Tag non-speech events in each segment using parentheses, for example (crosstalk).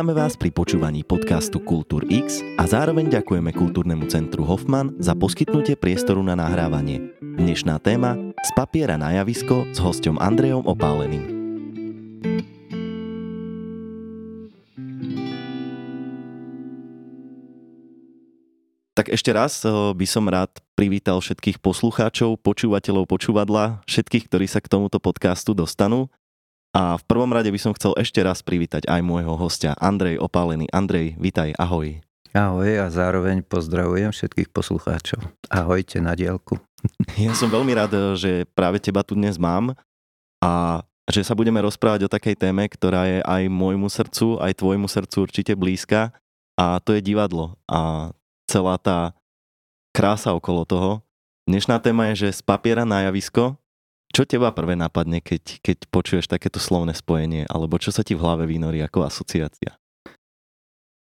Vítame vás pri počúvaní podcastu Kultúr X a zároveň ďakujeme Kultúrnemu centru Hoffman za poskytnutie priestoru na nahrávanie. Dnešná téma z papiera na javisko s hostom Andrejom Opáleným. Tak ešte raz eh, by som rád privítal všetkých poslucháčov, počúvateľov počúvadla, všetkých, ktorí sa k tomuto podcastu dostanú. A v prvom rade by som chcel ešte raz privítať aj môjho hostia, Andrej Opálený. Andrej, vitaj, ahoj. Ahoj a zároveň pozdravujem všetkých poslucháčov. Ahojte na dielku. (laughs) Ja som veľmi rád, že práve teba tu dnes mám a že sa budeme rozprávať o takej téme, ktorá je aj môjmu srdcu, aj tvojmu srdcu určite blízka a to je divadlo a celá tá krása okolo toho. Dnešná téma je, že z papiera na javisko čo teba prvé napadne, keď, keď počuješ takéto slovné spojenie, alebo čo sa ti v hlave vynorí ako asociácia?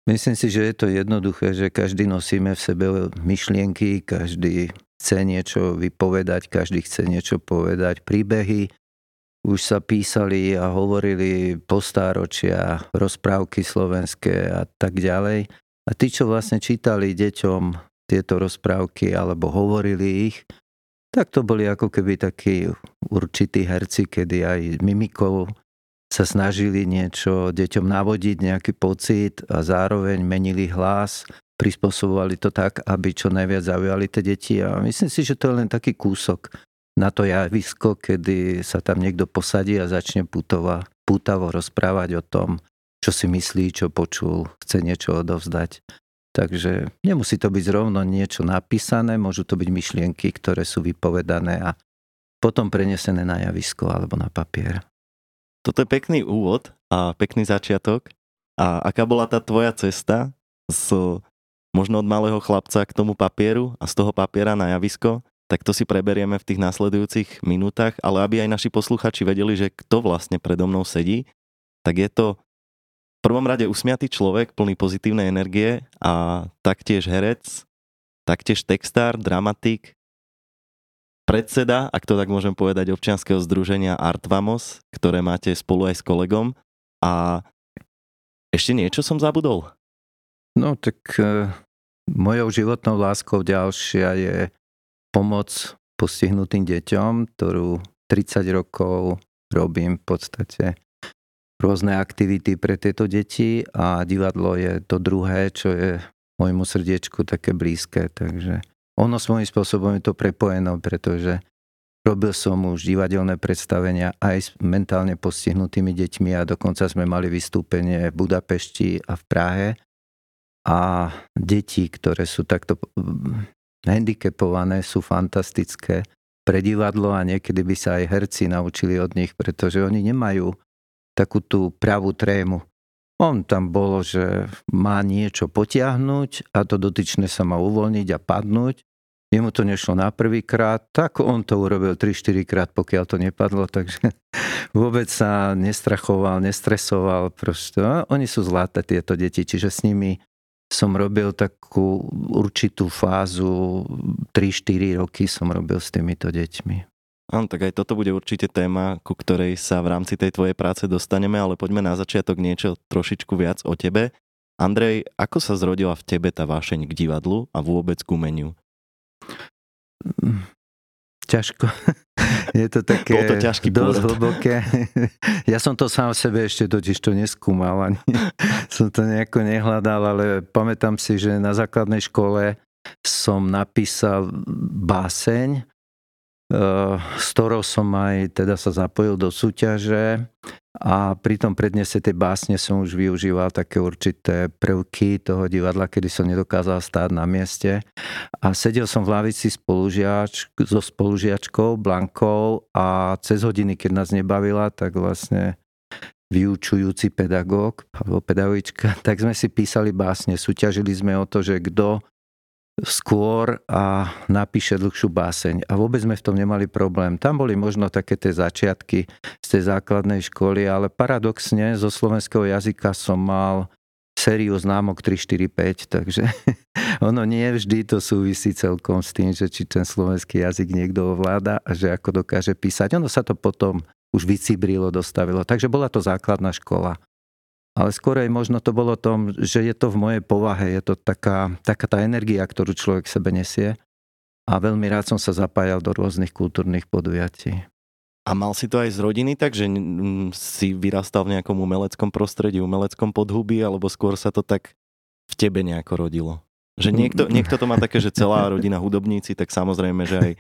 Myslím si, že je to jednoduché, že každý nosíme v sebe myšlienky, každý chce niečo vypovedať, každý chce niečo povedať, príbehy. Už sa písali a hovorili postáročia, rozprávky slovenské a tak ďalej. A tí, čo vlastne čítali deťom tieto rozprávky alebo hovorili ich, tak to boli ako keby takí určití herci, kedy aj mimikou sa snažili niečo deťom navodiť, nejaký pocit a zároveň menili hlas, prispôsobovali to tak, aby čo najviac zaujali tie deti. A myslím si, že to je len taký kúsok na to javisko, kedy sa tam niekto posadí a začne putova, pútavo rozprávať o tom, čo si myslí, čo počul, chce niečo odovzdať. Takže nemusí to byť zrovna niečo napísané, môžu to byť myšlienky, ktoré sú vypovedané a potom prenesené na javisko alebo na papier. Toto je pekný úvod a pekný začiatok. A aká bola tá tvoja cesta z, možno od malého chlapca k tomu papieru a z toho papiera na javisko? Tak to si preberieme v tých následujúcich minútach, ale aby aj naši posluchači vedeli, že kto vlastne predo mnou sedí, tak je to prvom rade usmiatý človek, plný pozitívnej energie a taktiež herec, taktiež textár, dramatik, predseda, ak to tak môžem povedať, občianskeho združenia Artvamos, ktoré máte spolu aj s kolegom. A ešte niečo som zabudol? No tak e, mojou životnou láskou ďalšia je pomoc postihnutým deťom, ktorú 30 rokov robím v podstate rôzne aktivity pre tieto deti a divadlo je to druhé, čo je môjmu srdiečku také blízke, takže ono svojím spôsobom je to prepojené, pretože robil som už divadelné predstavenia aj s mentálne postihnutými deťmi a dokonca sme mali vystúpenie v Budapešti a v Prahe. A deti, ktoré sú takto mm, handicapované, sú fantastické pre divadlo a niekedy by sa aj herci naučili od nich, pretože oni nemajú takú tú pravú trému. On tam bolo, že má niečo potiahnuť a to dotyčné sa má uvoľniť a padnúť. Jemu to nešlo na prvý krát, tak on to urobil 3-4 krát, pokiaľ to nepadlo, takže (laughs) vôbec sa nestrachoval, nestresoval. Proste. Oni sú zlaté tieto deti, čiže s nimi som robil takú určitú fázu, 3-4 roky som robil s týmito deťmi. Áno, tak aj toto bude určite téma, ku ktorej sa v rámci tej tvojej práce dostaneme, ale poďme na začiatok niečo trošičku viac o tebe. Andrej, ako sa zrodila v tebe tá vášeň k divadlu a vôbec k umeniu? Ťažko. (laughs) Je to také Bol to ťažký dosť hlboké. Ja som to sám v sebe ešte totiž to neskúmal, ani (laughs) som to nejako nehľadal, ale pamätám si, že na základnej škole som napísal báseň s ktorou som aj teda sa zapojil do súťaže a pri tom prednese tej básne som už využíval také určité prvky toho divadla, kedy som nedokázal stáť na mieste. A sedel som v lavici spolužiač, so spolužiačkou Blankou a cez hodiny, keď nás nebavila, tak vlastne vyučujúci pedagóg alebo pedagogička, (laughs) tak sme si písali básne, súťažili sme o to, že kto skôr a napíše dlhšiu báseň. A vôbec sme v tom nemali problém. Tam boli možno také tie začiatky z tej základnej školy, ale paradoxne zo slovenského jazyka som mal sériu známok 3, 4, 5, takže (laughs) ono nie vždy to súvisí celkom s tým, že či ten slovenský jazyk niekto ovláda a že ako dokáže písať. Ono sa to potom už vycibrilo, dostavilo. Takže bola to základná škola. Ale skôr aj možno to bolo tom, že je to v mojej povahe, je to taká, taká tá energia, ktorú človek sebe nesie a veľmi rád som sa zapájal do rôznych kultúrnych podujatí. A mal si to aj z rodiny tak, že si vyrastal v nejakom umeleckom prostredí, umeleckom podhubí, alebo skôr sa to tak v tebe nejako rodilo? Že niekto, (laughs) niekto to má také, že celá rodina hudobníci, tak samozrejme, že aj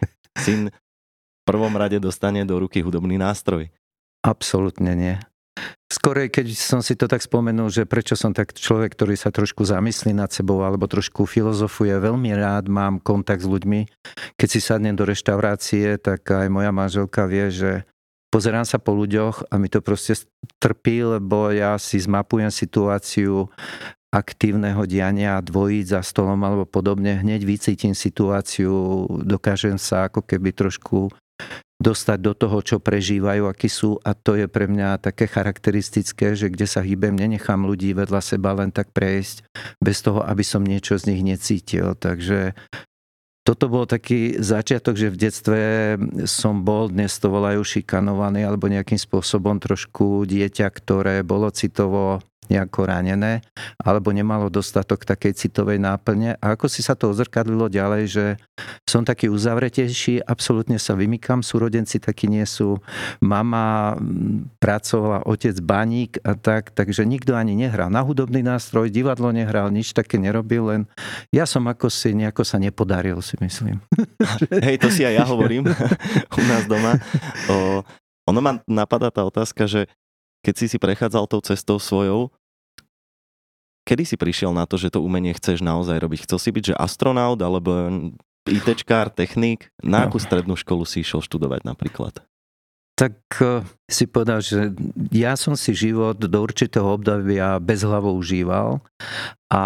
syn v prvom rade dostane do ruky hudobný nástroj. Absolútne nie. Skôr, keď som si to tak spomenul, že prečo som tak človek, ktorý sa trošku zamyslí nad sebou alebo trošku filozofuje, veľmi rád mám kontakt s ľuďmi. Keď si sadnem do reštaurácie, tak aj moja manželka vie, že pozerám sa po ľuďoch a mi to proste trpí, lebo ja si zmapujem situáciu aktívneho diania dvojiť za stolom alebo podobne, hneď vycítim situáciu, dokážem sa ako keby trošku dostať do toho, čo prežívajú, akí sú a to je pre mňa také charakteristické, že kde sa hýbem, nenechám ľudí vedľa seba len tak prejsť bez toho, aby som niečo z nich necítil. Takže toto bol taký začiatok, že v detstve som bol, dnes to volajú šikanovaný, alebo nejakým spôsobom trošku dieťa, ktoré bolo citovo nejako ranené, alebo nemalo dostatok takej citovej náplne. A ako si sa to ozrkadlilo ďalej, že som taký uzavretejší, absolútne sa vymykam, súrodenci takí nie sú. Mama pracovala, otec baník a tak, takže nikto ani nehral na hudobný nástroj, divadlo nehral, nič také nerobil, len ja som ako si nejako sa nepodaril, si myslím. (laughs) Hej, to si aj ja hovorím (laughs) u nás doma. O, ono ma napadá tá otázka, že keď si si prechádzal tou cestou svojou, Kedy si prišiel na to, že to umenie chceš naozaj robiť? Chcel si byť, že astronaut alebo ITčkár, technik? Na no. akú strednú školu si išiel študovať napríklad? Tak eh, si povedal, že ja som si život do určitého obdobia bez hlavou užíval a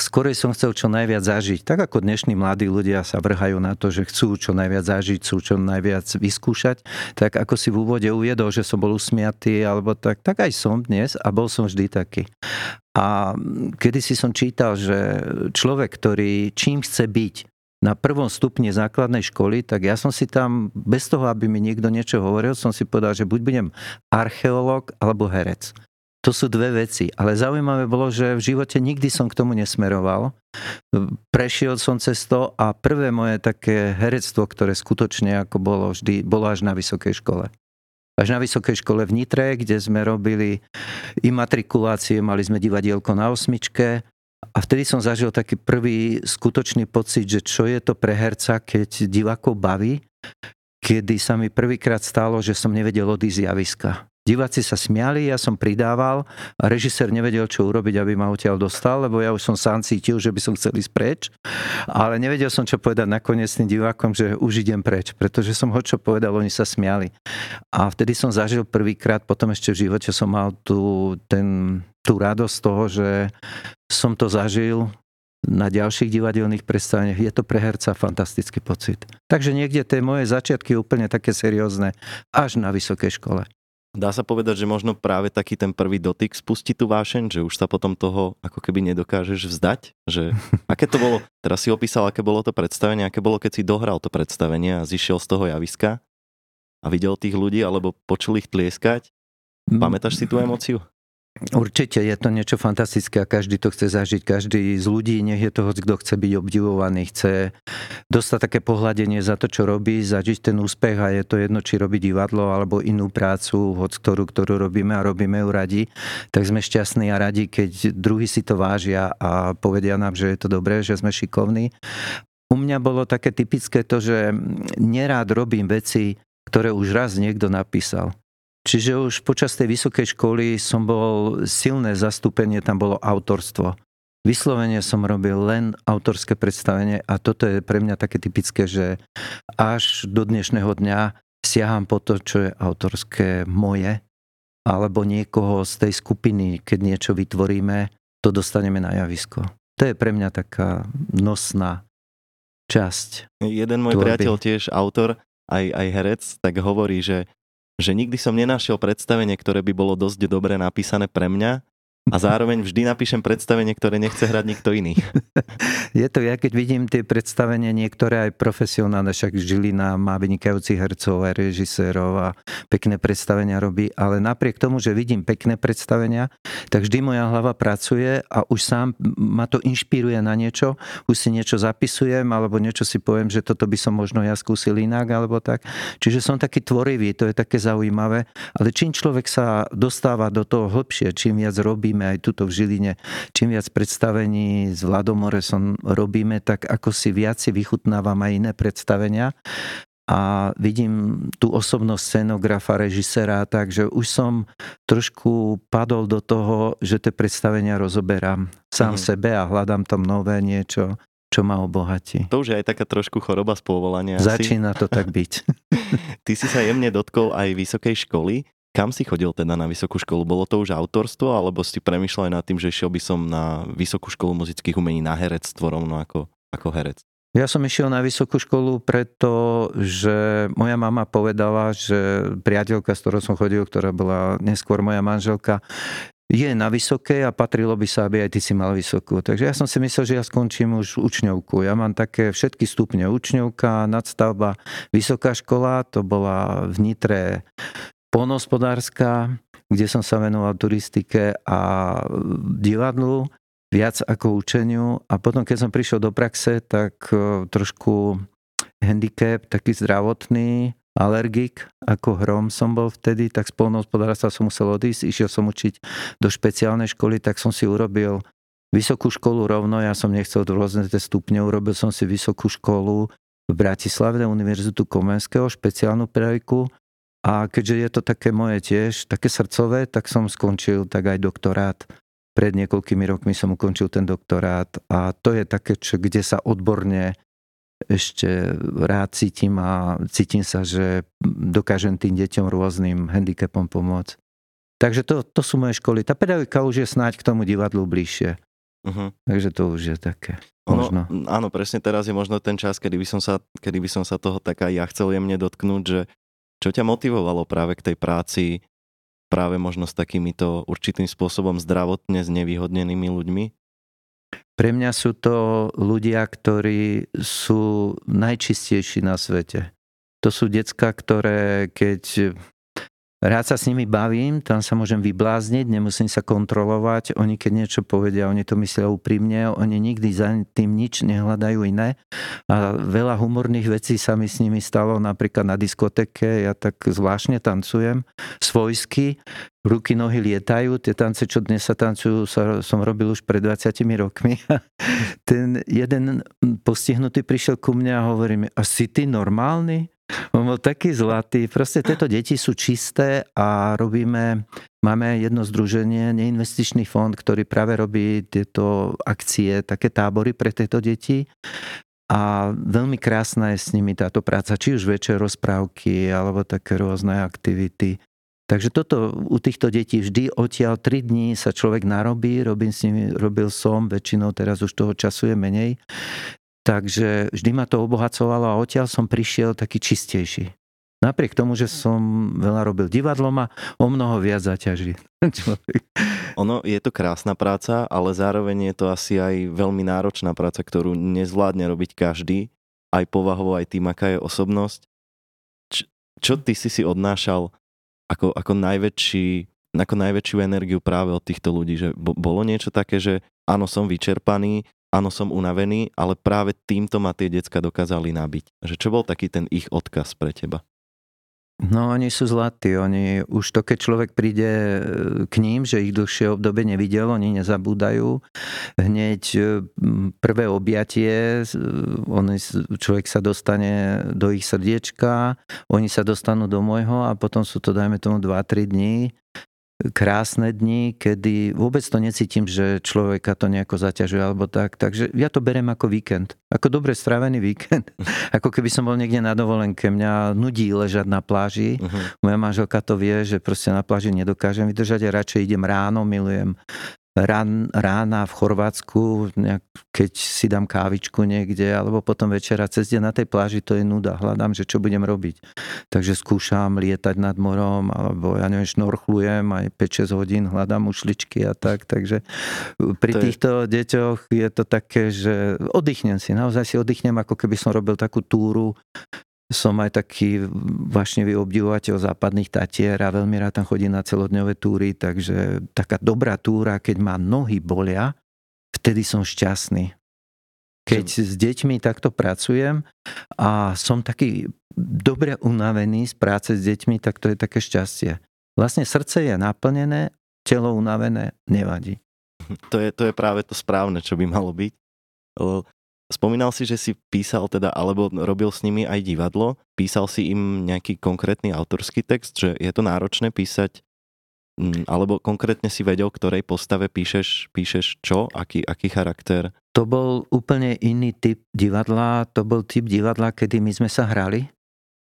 skorej som chcel čo najviac zažiť. Tak ako dnešní mladí ľudia sa vrhajú na to, že chcú čo najviac zažiť, chcú čo najviac vyskúšať, tak ako si v úvode uviedol, že som bol usmiatý alebo tak, tak aj som dnes a bol som vždy taký. A kedy si som čítal, že človek, ktorý čím chce byť, na prvom stupni základnej školy, tak ja som si tam, bez toho, aby mi niekto niečo hovoril, som si povedal, že buď budem archeológ alebo herec. To sú dve veci. Ale zaujímavé bolo, že v živote nikdy som k tomu nesmeroval. Prešiel som cez to a prvé moje také herectvo, ktoré skutočne ako bolo vždy, bolo až na vysokej škole. Až na vysokej škole v Nitre, kde sme robili imatrikulácie, mali sme divadielko na osmičke a vtedy som zažil taký prvý skutočný pocit, že čo je to pre herca, keď divákov baví, kedy sa mi prvýkrát stalo, že som nevedel odísť z javiska. Diváci sa smiali, ja som pridával a režisér nevedel, čo urobiť, aby ma odtiaľ dostal, lebo ja už som sám cítil, že by som chcel ísť preč, ale nevedel som, čo povedať nakoniec tým divákom, že už idem preč, pretože som ho čo povedal, oni sa smiali. A vtedy som zažil prvýkrát, potom ešte v živote som mal tú, ten, tú radosť toho, že som to zažil na ďalších divadelných predstaveniach. Je to pre herca fantastický pocit. Takže niekde tie moje začiatky úplne také seriózne až na vysokej škole. Dá sa povedať, že možno práve taký ten prvý dotyk spustí tú vášeň, že už sa potom toho ako keby nedokážeš vzdať? Že, (laughs) aké to bolo? Teraz si opísal, aké bolo to predstavenie, aké bolo, keď si dohral to predstavenie a zišiel z toho javiska a videl tých ľudí alebo počul ich tlieskať. Pamätáš si tú emociu? Určite je to niečo fantastické a každý to chce zažiť. Každý z ľudí, nech je toho, kto chce byť obdivovaný, chce dostať také pohľadenie za to, čo robí, zažiť ten úspech a je to jedno, či robí divadlo alebo inú prácu, hoď ktorú, ktorú robíme a robíme ju radi, tak sme šťastní a radi, keď druhí si to vážia a povedia nám, že je to dobré, že sme šikovní. U mňa bolo také typické to, že nerád robím veci, ktoré už raz niekto napísal Čiže už počas tej vysokej školy som bol silné zastúpenie, tam bolo autorstvo. Vyslovene som robil len autorské predstavenie a toto je pre mňa také typické, že až do dnešného dňa siaham po to, čo je autorské moje, alebo niekoho z tej skupiny, keď niečo vytvoríme, to dostaneme na javisko. To je pre mňa taká nosná časť. Jeden môj tvorby. priateľ, tiež autor, aj, aj herec, tak hovorí, že že nikdy som nenašiel predstavenie, ktoré by bolo dosť dobre napísané pre mňa a zároveň vždy napíšem predstavenie, ktoré nechce hrať nikto iný. (laughs) Je to, ja keď vidím tie predstavenia, niektoré aj profesionálne, však Žilina má vynikajúcich hercov aj režisérov a pekné predstavenia robí, ale napriek tomu, že vidím pekné predstavenia, tak vždy moja hlava pracuje a už sám ma to inšpiruje na niečo, už si niečo zapisujem alebo niečo si poviem, že toto by som možno ja skúsil inak alebo tak. Čiže som taký tvorivý, to je také zaujímavé, ale čím človek sa dostáva do toho hlbšie, čím viac robí, robíme aj tuto v Žiline, čím viac predstavení s Vladomoresom robíme, tak ako si viac si vychutnávam aj iné predstavenia a vidím tú osobnosť scenografa, režisera, takže už som trošku padol do toho, že tie predstavenia rozoberám sám mm. sebe a hľadám tam nové niečo, čo ma obohatí. To už je aj taká trošku choroba z povolania. Začína asi. to tak byť. (laughs) Ty si sa jemne dotkol aj vysokej školy. Kam si chodil teda na vysokú školu? Bolo to už autorstvo, alebo si premyšľal aj nad tým, že šiel by som na vysokú školu muzických umení na herectvo rovno ako, ako herec? Ja som išiel na vysokú školu, pretože moja mama povedala, že priateľka, s ktorou som chodil, ktorá bola neskôr moja manželka, je na vysokej a patrilo by sa, aby aj ty si mal vysokú. Takže ja som si myslel, že ja skončím už učňovku. Ja mám také všetky stupne učňovka, nadstavba, vysoká škola, to bola v Nitre polnohospodárska, kde som sa venoval turistike a divadlu viac ako učeniu. A potom, keď som prišiel do praxe, tak e, trošku handicap, taký zdravotný, alergik, ako hrom som bol vtedy, tak z polnohospodárstva som musel odísť, išiel som učiť do špeciálnej školy, tak som si urobil vysokú školu rovno, ja som nechcel rôzne tie stupne, urobil som si vysokú školu v Bratislave na Univerzitu Komenského, špeciálnu pedagogiku a keďže je to také moje tiež, také srdcové, tak som skončil tak aj doktorát. Pred niekoľkými rokmi som ukončil ten doktorát a to je také, čo, kde sa odborne ešte rád cítim a cítim sa, že dokážem tým deťom rôznym handicapom pomôcť. Takže to, to sú moje školy. Tá pedagogika už je snáď k tomu divadlu bližšie. Uh-huh. Takže to už je také. Možno. Ono, áno, presne teraz je možno ten čas, kedy by som sa, kedy by som sa toho tak aj ja chcel jemne dotknúť, že čo ťa motivovalo práve k tej práci práve možno s takýmito určitým spôsobom zdravotne znevýhodnenými ľuďmi? Pre mňa sú to ľudia, ktorí sú najčistejší na svete. To sú decka, ktoré keď Rád sa s nimi bavím, tam sa môžem vyblázniť, nemusím sa kontrolovať. Oni keď niečo povedia, oni to myslia úprimne, oni nikdy za tým nič nehľadajú iné. A veľa humorných vecí sa mi s nimi stalo, napríklad na diskoteke, ja tak zvláštne tancujem svojsky, ruky, nohy lietajú, tie tance, čo dnes sa tancujú, sa, som robil už pred 20 rokmi. (laughs) Ten jeden postihnutý prišiel ku mne a hovorí mi, a si ty normálny? On bol taký zlatý. Proste tieto deti sú čisté a robíme, máme jedno združenie, neinvestičný fond, ktorý práve robí tieto akcie, také tábory pre tieto deti. A veľmi krásna je s nimi táto práca, či už večer rozprávky, alebo také rôzne aktivity. Takže toto u týchto detí vždy odtiaľ 3 dní sa človek narobí, robím s nimi, robil som, väčšinou teraz už toho času je menej, Takže vždy ma to obohacovalo a odtiaľ som prišiel taký čistejší. Napriek tomu, že som veľa robil divadlom a o mnoho viac zaťaží Ono je to krásna práca, ale zároveň je to asi aj veľmi náročná práca, ktorú nezvládne robiť každý, aj povahovo, aj tým, aká je osobnosť. Č- čo ty si si odnášal ako, ako, najväčší, ako najväčšiu energiu práve od týchto ľudí? Že bolo niečo také, že áno, som vyčerpaný, áno, som unavený, ale práve týmto ma tie decka dokázali nabiť. Že čo bol taký ten ich odkaz pre teba? No oni sú zlatí, oni už to, keď človek príde e, k ním, že ich dlhšie obdobie nevidel, oni nezabúdajú. Hneď e, prvé objatie, on, človek sa dostane do ich srdiečka, oni sa dostanú do môjho a potom sú to, dajme tomu, 2-3 dní krásne dni, kedy vôbec to necítim, že človeka to nejako zaťažuje alebo tak. Takže ja to berem ako víkend. Ako dobre strávený víkend. ako keby som bol niekde na dovolenke. Mňa nudí ležať na pláži. Uh-huh. Moja manželka to vie, že proste na pláži nedokážem vydržať a radšej idem ráno, milujem rán, rána v Chorvátsku, nejak, keď si dám kávičku niekde, alebo potom večera cez deň na tej pláži, to je nuda. Hľadám, že čo budem robiť. Takže skúšam lietať nad morom, alebo ja neviem, šnorchlujem aj 5-6 hodín, hľadám ušličky a tak. Takže pri to týchto je... deťoch je to také, že oddychnem si, naozaj si oddychnem, ako keby som robil takú túru som aj taký vášnevý obdivovateľ západných Tatier a veľmi rád tam chodím na celodňové túry, takže taká dobrá túra, keď ma nohy bolia, vtedy som šťastný. Keď s deťmi takto pracujem a som taký dobre unavený z práce s deťmi, tak to je také šťastie. Vlastne srdce je naplnené, telo unavené, nevadí. To je, to je práve to správne, čo by malo byť. Spomínal si, že si písal teda, alebo robil s nimi aj divadlo. Písal si im nejaký konkrétny autorský text, že je to náročné písať, mm, alebo konkrétne si vedel, ktorej postave píšeš, píšeš čo, aký, aký charakter? To bol úplne iný typ divadla. To bol typ divadla, kedy my sme sa hrali.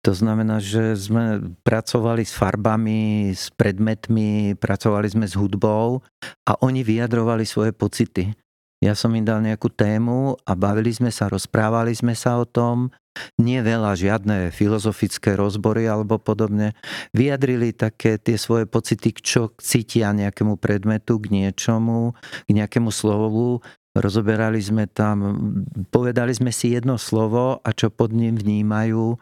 To znamená, že sme pracovali s farbami, s predmetmi, pracovali sme s hudbou a oni vyjadrovali svoje pocity. Ja som im dal nejakú tému a bavili sme sa, rozprávali sme sa o tom. Nie veľa, žiadne filozofické rozbory alebo podobne. Vyjadrili také tie svoje pocity, čo cítia nejakému predmetu, k niečomu, k nejakému slovu rozoberali sme tam, povedali sme si jedno slovo a čo pod ním vnímajú,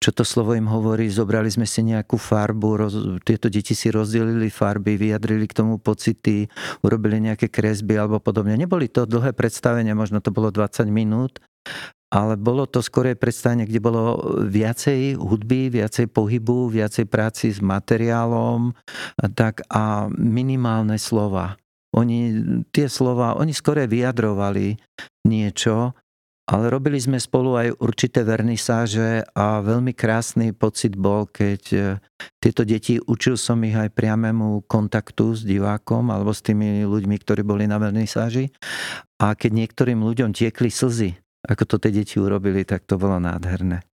čo to slovo im hovorí, zobrali sme si nejakú farbu, roz, tieto deti si rozdelili farby, vyjadrili k tomu pocity, urobili nejaké kresby alebo podobne. Neboli to dlhé predstavenie, možno to bolo 20 minút, ale bolo to skôr predstavenie, kde bolo viacej hudby, viacej pohybu, viacej práci s materiálom tak a minimálne slova. Oni tie slova, oni skore vyjadrovali niečo, ale robili sme spolu aj určité vernisáže a veľmi krásny pocit bol, keď e, tieto deti, učil som ich aj priamému kontaktu s divákom alebo s tými ľuďmi, ktorí boli na vernisáži. A keď niektorým ľuďom tiekli slzy, ako to tie deti urobili, tak to bolo nádherné.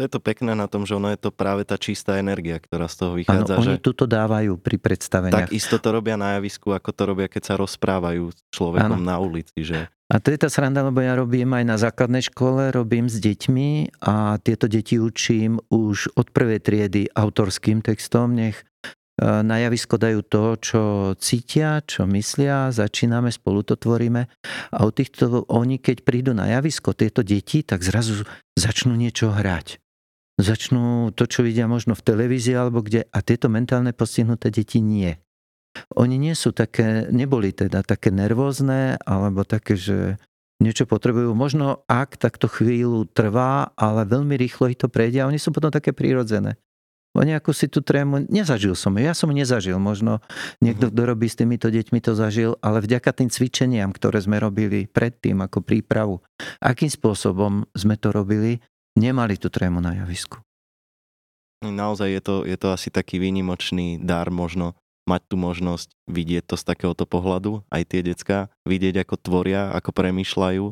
To je to pekné na tom, že ono je to práve tá čistá energia, ktorá z toho vychádza. Ano, oni že... tuto dávajú pri predstaveniach. Tak isto to robia na javisku, ako to robia, keď sa rozprávajú s človekom ano. na ulici. Že... A to je tá sranda, lebo ja robím aj na základnej škole, robím s deťmi a tieto deti učím už od prvej triedy autorským textom, nech e, na javisko dajú to, čo cítia, čo myslia, začíname, spolu to tvoríme a o týchto, oni keď prídu na javisko, tieto deti, tak zrazu začnú niečo hrať začnú to, čo vidia možno v televízii alebo kde, a tieto mentálne postihnuté deti nie. Oni nie sú také, neboli teda také nervózne, alebo také, že niečo potrebujú. Možno ak, tak to chvíľu trvá, ale veľmi rýchlo ich to prejde a oni sú potom také prírodzené. Oni ako si tú trému, nezažil som ja som nezažil, možno niekto, mhm. kto robí s týmito deťmi to zažil, ale vďaka tým cvičeniam, ktoré sme robili predtým ako prípravu, akým spôsobom sme to robili, nemali tú trému na javisku. Naozaj je to, je to asi taký výnimočný dar možno mať tú možnosť vidieť to z takéhoto pohľadu, aj tie decka, vidieť ako tvoria, ako premýšľajú,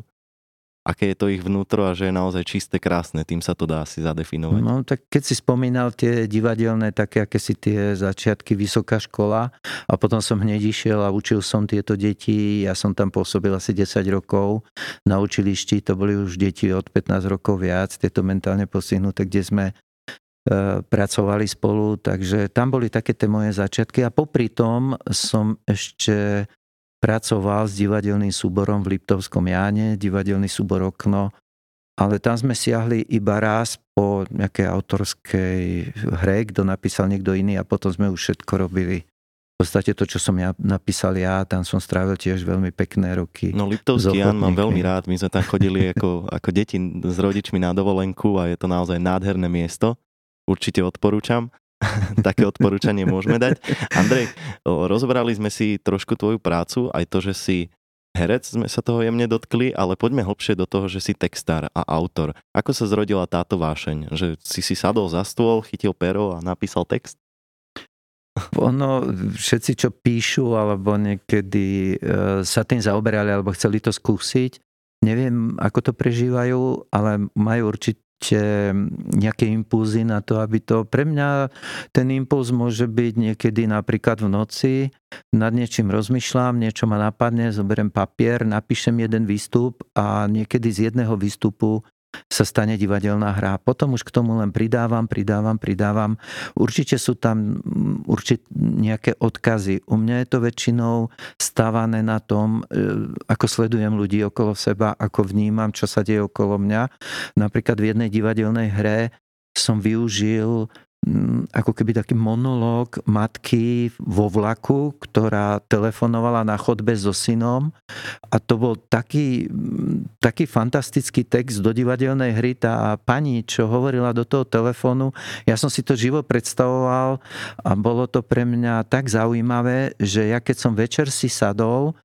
aké je to ich vnútro a že je naozaj čisté, krásne, tým sa to dá asi zadefinovať. No tak keď si spomínal tie divadelné, také aké si tie začiatky vysoká škola a potom som hneď išiel a učil som tieto deti, ja som tam pôsobil asi 10 rokov. Na učilišti, to boli už deti od 15 rokov viac, tieto mentálne postihnuté, kde sme e, pracovali spolu, takže tam boli také tie moje začiatky. A popri tom som ešte pracoval s divadelným súborom v Liptovskom Jáne, divadelný súbor Okno, ale tam sme siahli iba raz po nejakej autorskej hre, kto napísal niekto iný a potom sme už všetko robili. V podstate to, čo som ja napísal ja, tam som strávil tiež veľmi pekné roky. No Liptovský Jan mám veľmi rád, my sme tam chodili ako, (laughs) ako deti s rodičmi na dovolenku a je to naozaj nádherné miesto. Určite odporúčam. (laughs) také odporúčanie môžeme dať. Andrej, rozbrali sme si trošku tvoju prácu, aj to, že si herec, sme sa toho jemne dotkli, ale poďme hlbšie do toho, že si textár a autor. Ako sa zrodila táto vášeň? Že si si sadol za stôl, chytil pero a napísal text? Ono, všetci, čo píšu, alebo niekedy e, sa tým zaoberali, alebo chceli to skúsiť, neviem, ako to prežívajú, ale majú určite nejaké impulzy na to, aby to... Pre mňa ten impuls môže byť niekedy napríklad v noci, nad niečím rozmýšľam, niečo ma napadne, zoberiem papier, napíšem jeden výstup a niekedy z jedného výstupu sa stane divadelná hra. Potom už k tomu len pridávam, pridávam, pridávam. Určite sú tam mm, určite nejaké odkazy. U mňa je to väčšinou stávané na tom, e, ako sledujem ľudí okolo seba, ako vnímam, čo sa deje okolo mňa. Napríklad v jednej divadelnej hre som využil ako keby taký monológ matky vo vlaku, ktorá telefonovala na chodbe so synom a to bol taký, mm, taký fantastický text do divadelnej hry. Tá pani, čo hovorila do toho telefónu, ja som si to živo predstavoval a bolo to pre mňa tak zaujímavé, že ja keď som večer si sadol,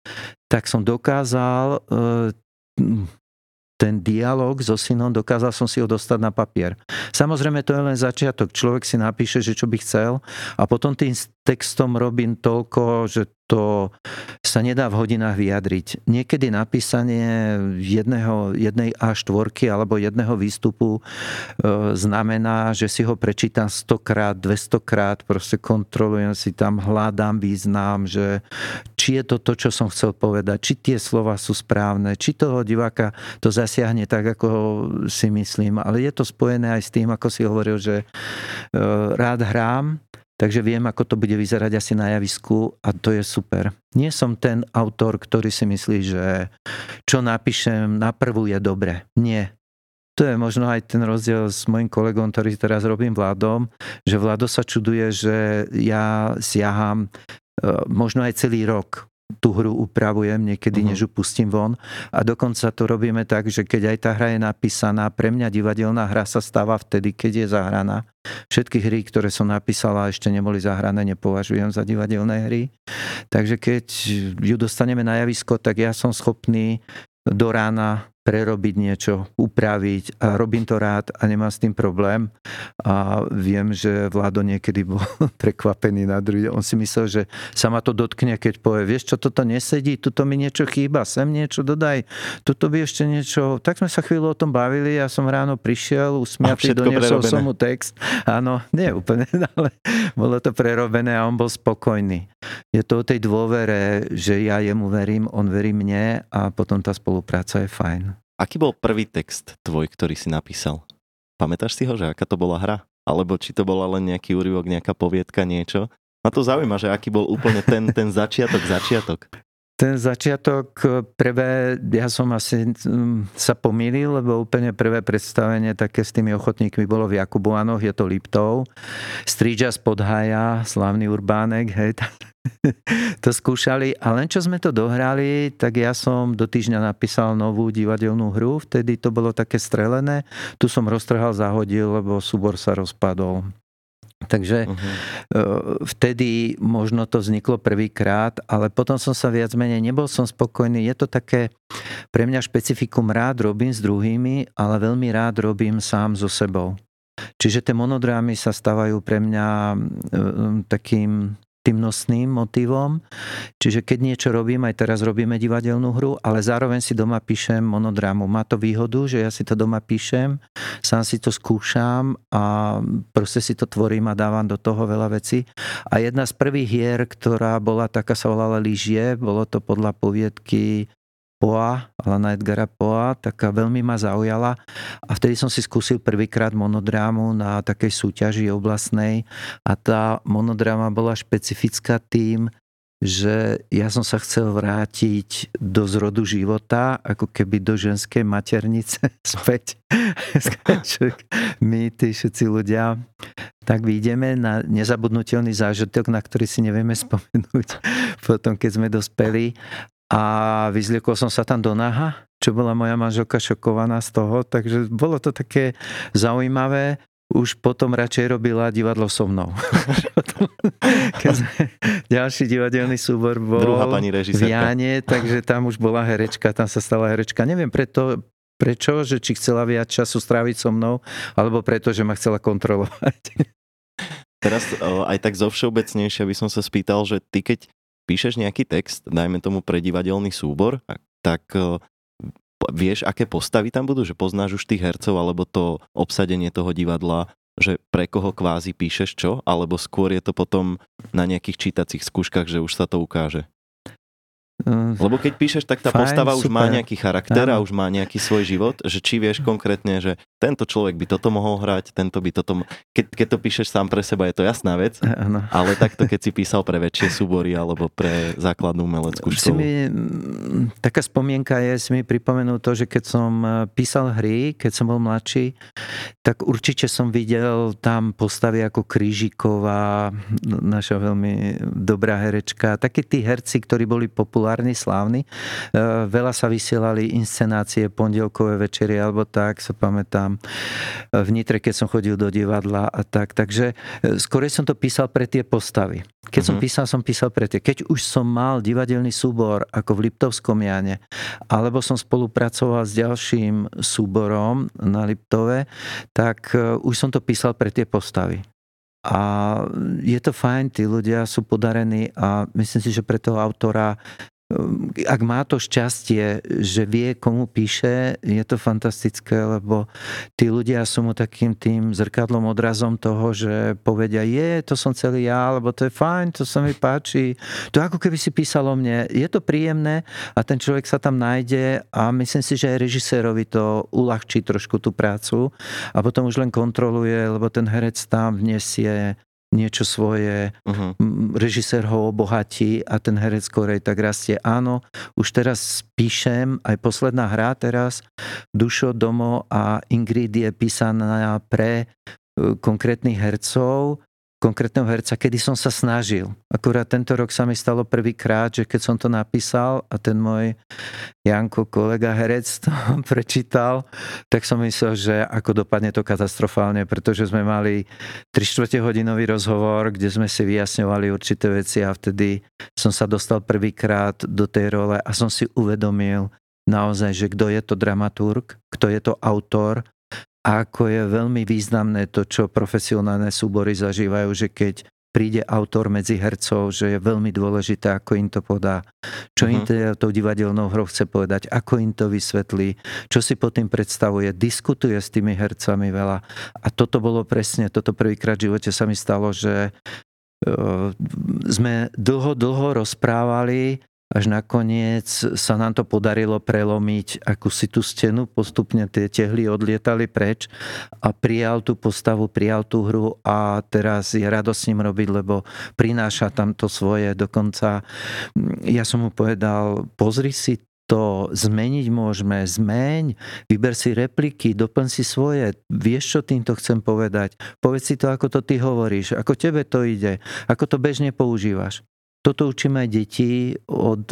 tak som dokázal e, ten dialog so synom, dokázal som si ho dostať na papier. Samozrejme, to je len začiatok. Človek si napíše, že čo by chcel a potom tým textom robím toľko, že to sa nedá v hodinách vyjadriť. Niekedy napísanie jedného, jednej A4 alebo jedného výstupu e, znamená, že si ho prečítam 100 krát, 200 krát, proste kontrolujem si tam, hľadám význam, že či je to to, čo som chcel povedať, či tie slova sú správne, či toho diváka to zasiahne tak, ako si myslím. Ale je to spojené aj s tým, ako si hovoril, že e, rád hrám, Takže viem, ako to bude vyzerať asi na javisku a to je super. Nie som ten autor, ktorý si myslí, že čo napíšem na prvú je dobre. Nie. To je možno aj ten rozdiel s mojim kolegom, ktorý teraz robím vládom, že vládo sa čuduje, že ja siaham e, možno aj celý rok tú hru upravujem niekedy, uh-huh. než ju pustím von. A dokonca to robíme tak, že keď aj tá hra je napísaná, pre mňa divadelná hra sa stáva vtedy, keď je zahraná. Všetky hry, ktoré som napísala a ešte neboli zahrané, nepovažujem za divadelné hry. Takže keď ju dostaneme na javisko, tak ja som schopný do rána prerobiť niečo, upraviť a robím to rád a nemám s tým problém. A viem, že Vlado niekedy bol (laughs) prekvapený na druhý. On si myslel, že sa ma to dotkne, keď povie, vieš čo, toto nesedí, tuto mi niečo chýba, sem niečo dodaj, tuto by ešte niečo. Tak sme sa chvíľu o tom bavili, ja som ráno prišiel, usmiatý, doniesol som mu text. Áno, nie úplne, (laughs) ale bolo to prerobené a on bol spokojný. Je to o tej dôvere, že ja jemu verím, on verí mne a potom tá spolupráca je fajn. Aký bol prvý text tvoj, ktorý si napísal? Pamätáš si ho, že aká to bola hra? Alebo či to bola len nejaký úryvok, nejaká poviedka, niečo? Ma to zaujíma, že aký bol úplne ten, ten začiatok, začiatok. Ten začiatok prvé, ja som asi sa pomýlil, lebo úplne prvé predstavenie také s tými ochotníkmi bolo v Jakubuanoch, je to Liptov. Stríďa z Podhaja, slavný Urbánek, hej, (laughs) to skúšali a len čo sme to dohrali, tak ja som do týždňa napísal novú divadelnú hru, vtedy to bolo také strelené, tu som roztrhal, zahodil, lebo súbor sa rozpadol. Takže uh-huh. vtedy možno to vzniklo prvýkrát, ale potom som sa viac menej, nebol som spokojný. Je to také pre mňa špecifikum, rád robím s druhými, ale veľmi rád robím sám so sebou. Čiže tie monodrámy sa stávajú pre mňa e, takým tým nosným motivom. Čiže keď niečo robím, aj teraz robíme divadelnú hru, ale zároveň si doma píšem monodramu. Má to výhodu, že ja si to doma píšem, sám si to skúšam a proste si to tvorím a dávam do toho veľa vecí. A jedna z prvých hier, ktorá bola taká, sa volala Lížie, bolo to podľa poviedky Poa, Alana Edgara Poa, taká veľmi ma zaujala. A vtedy som si skúsil prvýkrát monodrámu na takej súťaži oblastnej. A tá monodráma bola špecifická tým, že ja som sa chcel vrátiť do zrodu života, ako keby do ženskej maternice. (laughs) Späť. My, tí všetci ľudia, tak vyjdeme na nezabudnutelný zážitok, na ktorý si nevieme spomenúť (laughs) potom, keď sme dospeli a vyzliekol som sa tam do naha, čo bola moja manželka šokovaná z toho, takže bolo to také zaujímavé. Už potom radšej robila divadlo so mnou. (laughs) Keď ďalší divadelný súbor bol Druhá pani v Jáne, takže tam už bola herečka, tam sa stala herečka. Neviem preto, prečo, že či chcela viac času stráviť so mnou, alebo preto, že ma chcela kontrolovať. Teraz aj tak zo všeobecnejšie by som sa spýtal, že ty keď píšeš nejaký text, dajme tomu pre divadelný súbor, tak e, vieš, aké postavy tam budú? Že poznáš už tých hercov, alebo to obsadenie toho divadla, že pre koho kvázi píšeš čo? Alebo skôr je to potom na nejakých čítacích skúškach, že už sa to ukáže? Mm, Lebo keď píšeš, tak tá Fajn, postava už má super. nejaký charakter a Áno. už má nejaký svoj život, že či vieš konkrétne, že tento človek by toto mohol hrať, tento by toto... mo- Keď, keď to píšeš sám pre seba, je to jasná vec, Áno. ale takto keď si písal pre väčšie súbory alebo pre základnú umeleckú školu. mi, mm, taká spomienka je, si mi pripomenul to, že keď som eh, písal hry, keď som bol mladší, tak určite som videl tam postavy ako Krížiková, naša veľmi dobrá herečka, takí tí herci, ktorí boli populárni, slávni. Eh, Veľa sa vysielali inscenácie, pondelkové večery alebo tak, sa pamätám. V Nitre, keď som chodil do divadla a tak. Takže eh, skôr som to písal pre tie postavy. Keď som Mhm. písal, som písal pre tie. Keď už som mal divadelný súbor ako v Liptovskom Jane, alebo som spolupracoval s ďalším súborom na Liptove, tak už som to písal pre tie postavy. A je to fajn, tí ľudia sú podarení a myslím si, že pre toho autora ak má to šťastie, že vie, komu píše, je to fantastické, lebo tí ľudia sú mu takým tým zrkadlom, odrazom toho, že povedia, je, to som celý ja, alebo to je fajn, to sa mi páči. To ako keby si písal o mne. Je to príjemné a ten človek sa tam nájde a myslím si, že aj režisérovi to uľahčí trošku tú prácu a potom už len kontroluje, lebo ten herec tam vniesie niečo svoje, Uh-huh. režisér ho obohatí a ten herec skorej tak rastie. Áno, už teraz píšem, aj posledná hra teraz, Dušo, Domo a Ingrid je písaná pre e, konkrétnych hercov, konkrétneho herca, kedy som sa snažil. Akurát tento rok sa mi stalo prvýkrát, že keď som to napísal a ten môj Janko, kolega herec to (laughs) prečítal, tak som myslel, že ako dopadne to katastrofálne, pretože sme mali 3 čtvrte hodinový rozhovor, kde sme si vyjasňovali určité veci a vtedy som sa dostal prvýkrát do tej role a som si uvedomil naozaj, že kto je to dramaturg, kto je to autor ako je veľmi významné to, čo profesionálne súbory zažívajú, že keď príde autor medzi hercov, že je veľmi dôležité, ako im to podá, čo im Mhm. teda tou divadelnou hrou chce povedať, ako im to vysvetlí, čo si pod tým predstavuje, diskutuje s tými hercami veľa. A toto bolo presne, toto prvýkrát v živote sa mi stalo, že e, sme dlho, dlho rozprávali, až nakoniec sa nám to podarilo prelomiť akúsi tú stenu, postupne tie tehly odlietali preč a prijal tú postavu, prijal tú hru a teraz je rado s ním robiť, lebo prináša tam to svoje. Dokonca mm, ja som mu povedal, pozri si to zmeniť môžeme, zmeň, vyber si repliky, doplň si svoje, vieš, čo týmto chcem povedať, povedz si to, ako to ty hovoríš, ako tebe to ide, ako to bežne používaš. Toto učím aj deti od,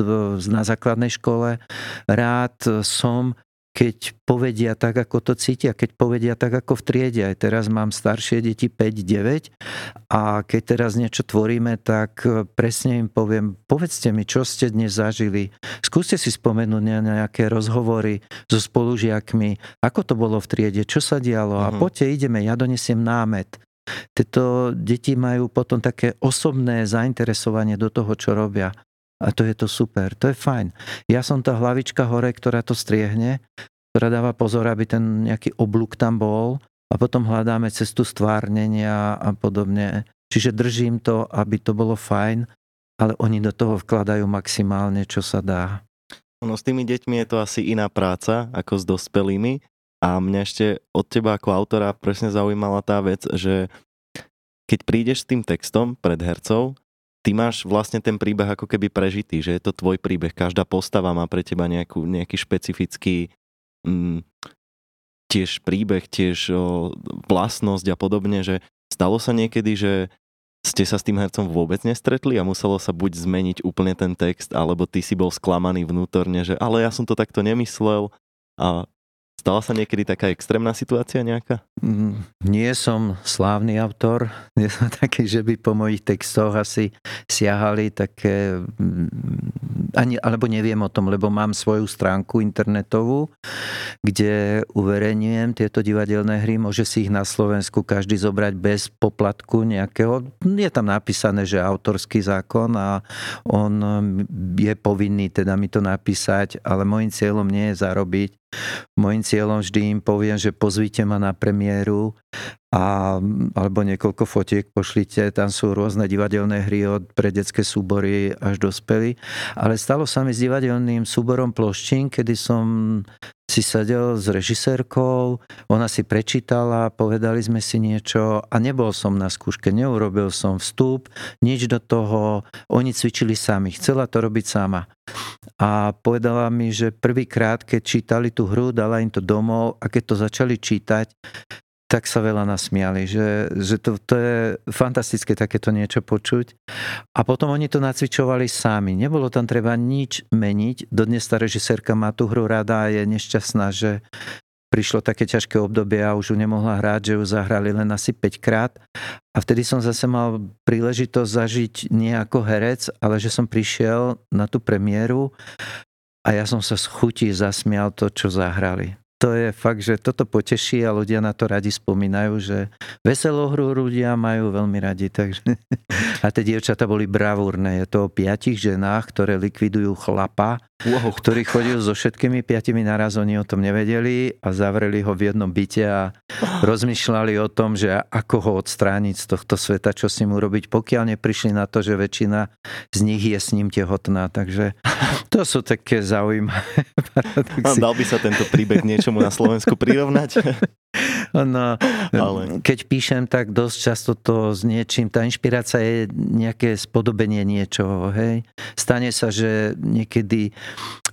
na základnej škole. Rád som, keď povedia tak, ako to cítia, keď povedia tak, ako v triede. Aj teraz mám staršie deti 5-9 a keď teraz niečo tvoríme, tak presne im poviem, povedzte mi, čo ste dnes zažili. Skúste si spomenúť na nejaké rozhovory so spolužiakmi, ako to bolo v triede, čo sa dialo a Mhm. poďte, ideme, ja donesiem námet. Tieto deti majú potom také osobné zainteresovanie do toho, čo robia. A to je to super, to je fajn. Ja som tá hlavička hore, ktorá to striehne, ktorá dáva pozor, aby ten nejaký oblúk tam bol a potom hľadáme cestu stvárnenia a podobne. Čiže držím to, aby to bolo fajn, ale oni do toho vkladajú maximálne, čo sa dá. No s tými deťmi je to asi iná práca ako s dospelými a mňa ešte od teba ako autora presne zaujímala tá vec, že keď prídeš s tým textom pred hercov, ty máš vlastne ten príbeh ako keby prežitý, že je to tvoj príbeh, každá postava má pre teba nejakú, nejaký špecifický mm, tiež príbeh, tiež o, vlastnosť a podobne, že stalo sa niekedy, že ste sa s tým hercom vôbec nestretli a muselo sa buď zmeniť úplne ten text, alebo ty si bol sklamaný vnútorne, že ale ja som to takto nemyslel a stala sa niekedy taká extrémna situácia nejaká? Mm, Nie som slávny autor, (laughs) nie som taký, že by po mojich textoch asi siahali také, mm, ani, alebo neviem o tom, lebo mám svoju stránku internetovú, kde uverejňujem tieto divadelné hry, môže si ich na Slovensku každý zobrať bez poplatku nejakého. Je tam napísané, že autorský zákon a on mm, je povinný teda mi to napísať, ale môjim cieľom nie je zarobiť, môjim cieľom vždy im poviem, že pozvite ma na premiéru a, alebo niekoľko fotiek pošlite, tam sú rôzne divadelné hry od pre súbory až dospelí. Ale stalo sa mi s divadelným súborom ploštín, kedy som si sedel s režisérkou, ona si prečítala, povedali sme si niečo a nebol som na skúške, neurobil som vstup, nič do toho, oni cvičili sami, chcela to robiť sama. A povedala mi, že prvýkrát, keď čítali tú hru, dala im to domov a keď to začali čítať, tak sa veľa nasmiali, že, že to, to je fantastické takéto niečo počuť. A potom oni to nacvičovali sami. Nebolo tam treba nič meniť. Dodnes tá režisérka má tú hru rada a je nešťastná, že prišlo také ťažké obdobie a už ju nemohla hrať, že ju zahrali len asi 5 krát. A vtedy som zase mal príležitosť zažiť nie ako herec, ale že som prišiel na tú premiéru a ja som sa z chutí zasmial to, čo zahrali to je fakt, že toto poteší a ľudia na to radi spomínajú, že veselú hru ľudia majú veľmi radi. Takže... A tie dievčata boli bravúrne. Je to o piatich ženách, ktoré likvidujú chlapa, wow. ktorý chodil so všetkými piatimi naraz, oni o tom nevedeli a zavreli ho v jednom byte a rozmýšľali o tom, že ako ho odstrániť z tohto sveta, čo s ním urobiť, pokiaľ neprišli na to, že väčšina z nich je s ním tehotná. Takže to sú také zaujímavé (laughs) Dal by sa tento príbeh niečomu na Slovensku prirovnať? (laughs) No, Ale... Keď píšem, tak dosť často to s niečím, tá inšpirácia je nejaké spodobenie niečoho, hej. Stane sa, že niekedy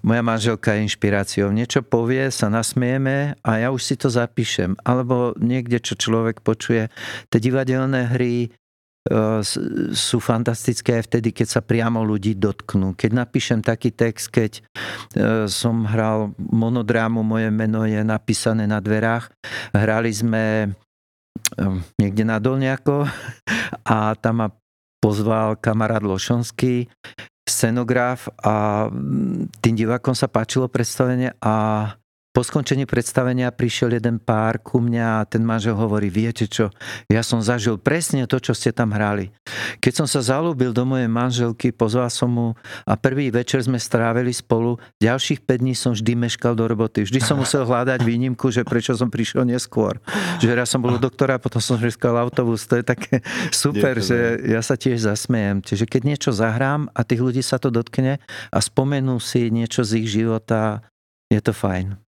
moja manželka je inšpiráciou. Niečo povie, sa nasmieme a ja už si to zapíšem. Alebo niekde, čo človek počuje. Tie divadelné hry, sú fantastické aj vtedy, keď sa priamo ľudí dotknú. Keď napíšem taký text, keď eh, som hral monodrámu, moje meno je napísané na dverách, hrali sme eh, niekde na Dolniako (laughs) a tam ma pozval kamarát Lošonský, scenograf a tým divákom sa páčilo predstavenie a po skončení predstavenia prišiel jeden pár ku mňa a ten manžel hovorí, viete čo, ja som zažil presne to, čo ste tam hrali. Keď som sa zalúbil do mojej manželky, pozval som mu a prvý večer sme strávili spolu, ďalších 5 dní som vždy meškal do roboty. Vždy som musel hľadať výnimku, že prečo som prišiel neskôr. Že raz som bol u doktora, potom som meškal autobus. To je také super, Je že ja sa tiež zasmejem. Čiže keď niečo zahrám a tých ľudí sa to dotkne a spomenú si niečo z ich života, je to fajn.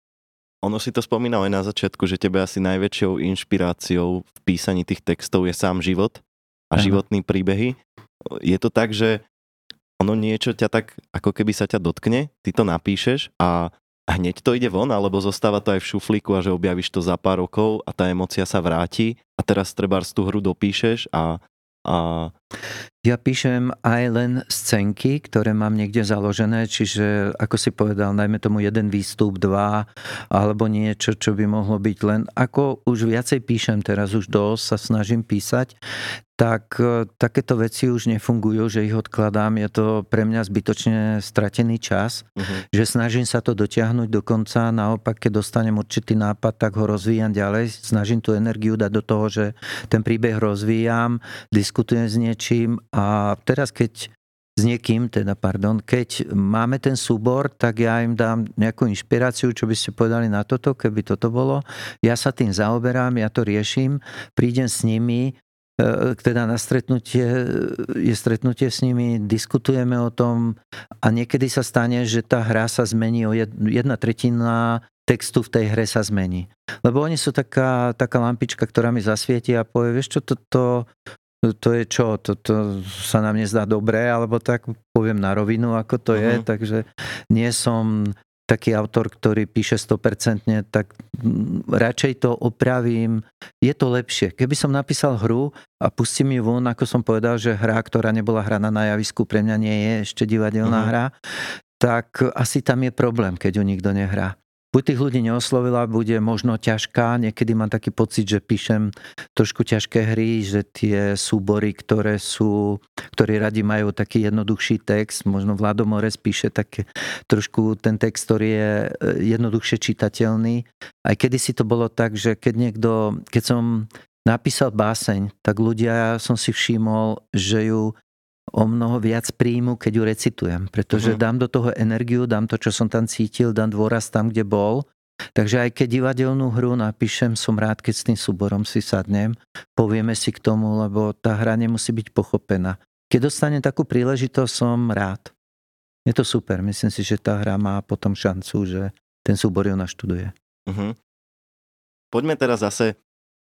Ono si to spomínal aj na začiatku, že tebe asi najväčšou inšpiráciou v písaní tých textov je sám život a Aha. životní príbehy. Je to tak, že ono niečo ťa tak, ako keby sa ťa dotkne, ty to napíšeš a hneď to ide von, alebo zostáva to aj v šuflíku a že objavíš to za pár rokov a tá emocia sa vráti a teraz treba tú hru dopíšeš a, a ja píšem aj len scénky, ktoré mám niekde založené, čiže ako si povedal, najmä tomu jeden výstup, dva, alebo niečo, čo by mohlo byť len, ako už viacej píšem, teraz už dosť sa snažím písať, tak e, takéto veci už nefungujú, že ich odkladám. Je to pre mňa zbytočne stratený čas, uh-huh. že snažím sa to dotiahnuť do konca. Naopak, keď dostanem určitý nápad, tak ho rozvíjam ďalej. Snažím tú energiu dať do toho, že ten príbeh rozvíjam, diskutujem s niečím a teraz keď s niekým, teda pardon, keď máme ten súbor, tak ja im dám nejakú inšpiráciu, čo by ste povedali na toto, keby toto bolo. Ja sa tým zaoberám, ja to riešim, prídem s nimi, e, teda na stretnutie, je stretnutie s nimi, diskutujeme o tom a niekedy sa stane, že tá hra sa zmení o jedna tretina textu v tej hre sa zmení. Lebo oni sú taká, taká lampička, ktorá mi zasvieti a povie, vieš čo, toto to je čo, to, to sa nám nezdá dobré, alebo tak poviem na rovinu, ako to uh-huh. je, mhm. takže nie som taký autor, ktorý píše 100%, tak radšej to opravím. Je to lepšie. Keby som napísal hru a pustím ju von, ako som povedal, že hra, ktorá nebola hraná na javisku, pre mňa nie je ešte divadelná uh-huh. hra, tak asi tam je problém, keď ju nikto nehrá buď tých ľudí neoslovila, bude možno ťažká. Niekedy mám taký pocit, že píšem trošku ťažké hry, že tie súbory, ktoré sú, ktorí radi majú taký jednoduchší text, možno Vlado Mores píše tak trošku ten text, ktorý je e, jednoduchšie čitateľný. Aj kedy si to bolo tak, že keď niekto, keď som napísal báseň, tak ľudia, som si všimol, že ju o mnoho viac príjmu, keď ju recitujem, pretože uh-huh. dám do toho energiu, dám to, čo som tam cítil, dám dôraz tam, kde bol Takže aj keď divadelnú hru napíšem, som rád, keď s tým súborom si sadnem, povieme si k tomu, lebo tá hra nemusí byť pochopená. Keď dostanem takú príležitosť, som rád. Je to super. Myslím si, že tá hra má potom šancu, že ten súbor ju naštuduje. Uh-huh. Poďme teraz zase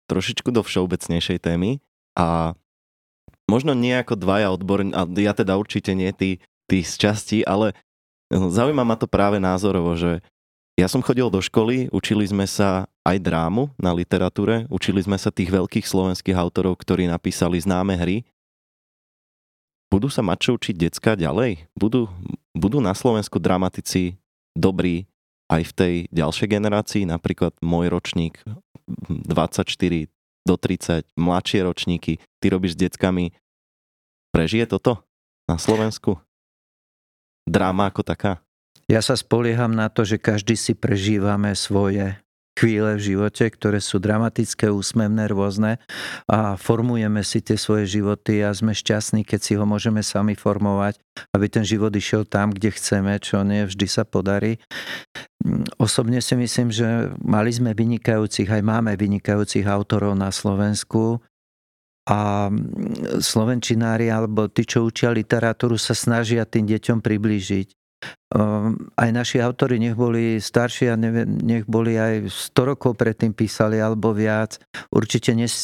trošičku do všeobecnejšej témy a možno nie ako dvaja odborní, a ja teda určite nie tí, tí z časti, ale zaujíma ma to práve názorovo, že ja som chodil do školy, učili sme sa aj drámu na literatúre, učili sme sa tých veľkých slovenských autorov, ktorí napísali známe hry. Budú sa mať čo učiť decka ďalej? Budú, budú na Slovensku dramatici dobrí aj v tej ďalšej generácii, napríklad môj ročník 24 do 30, mladšie ročníky, ty robíš s deckami, prežije toto na Slovensku? Dráma ako taká? Ja sa spolieham na to, že každý si prežívame svoje chvíle v živote, ktoré sú dramatické, úsmevné, rôzne a formujeme si tie svoje životy a sme šťastní, keď si ho môžeme sami formovať, aby ten život išiel tam, kde chceme, čo nie vždy sa podarí. Osobne si myslím, že mali sme vynikajúcich, aj máme vynikajúcich autorov na Slovensku, a slovenčinári alebo tí, čo učia literatúru, sa snažia tým deťom priblížiť. Ehm, aj naši autory, nech boli starší a nech boli aj 100 rokov predtým písali alebo viac, určite nes,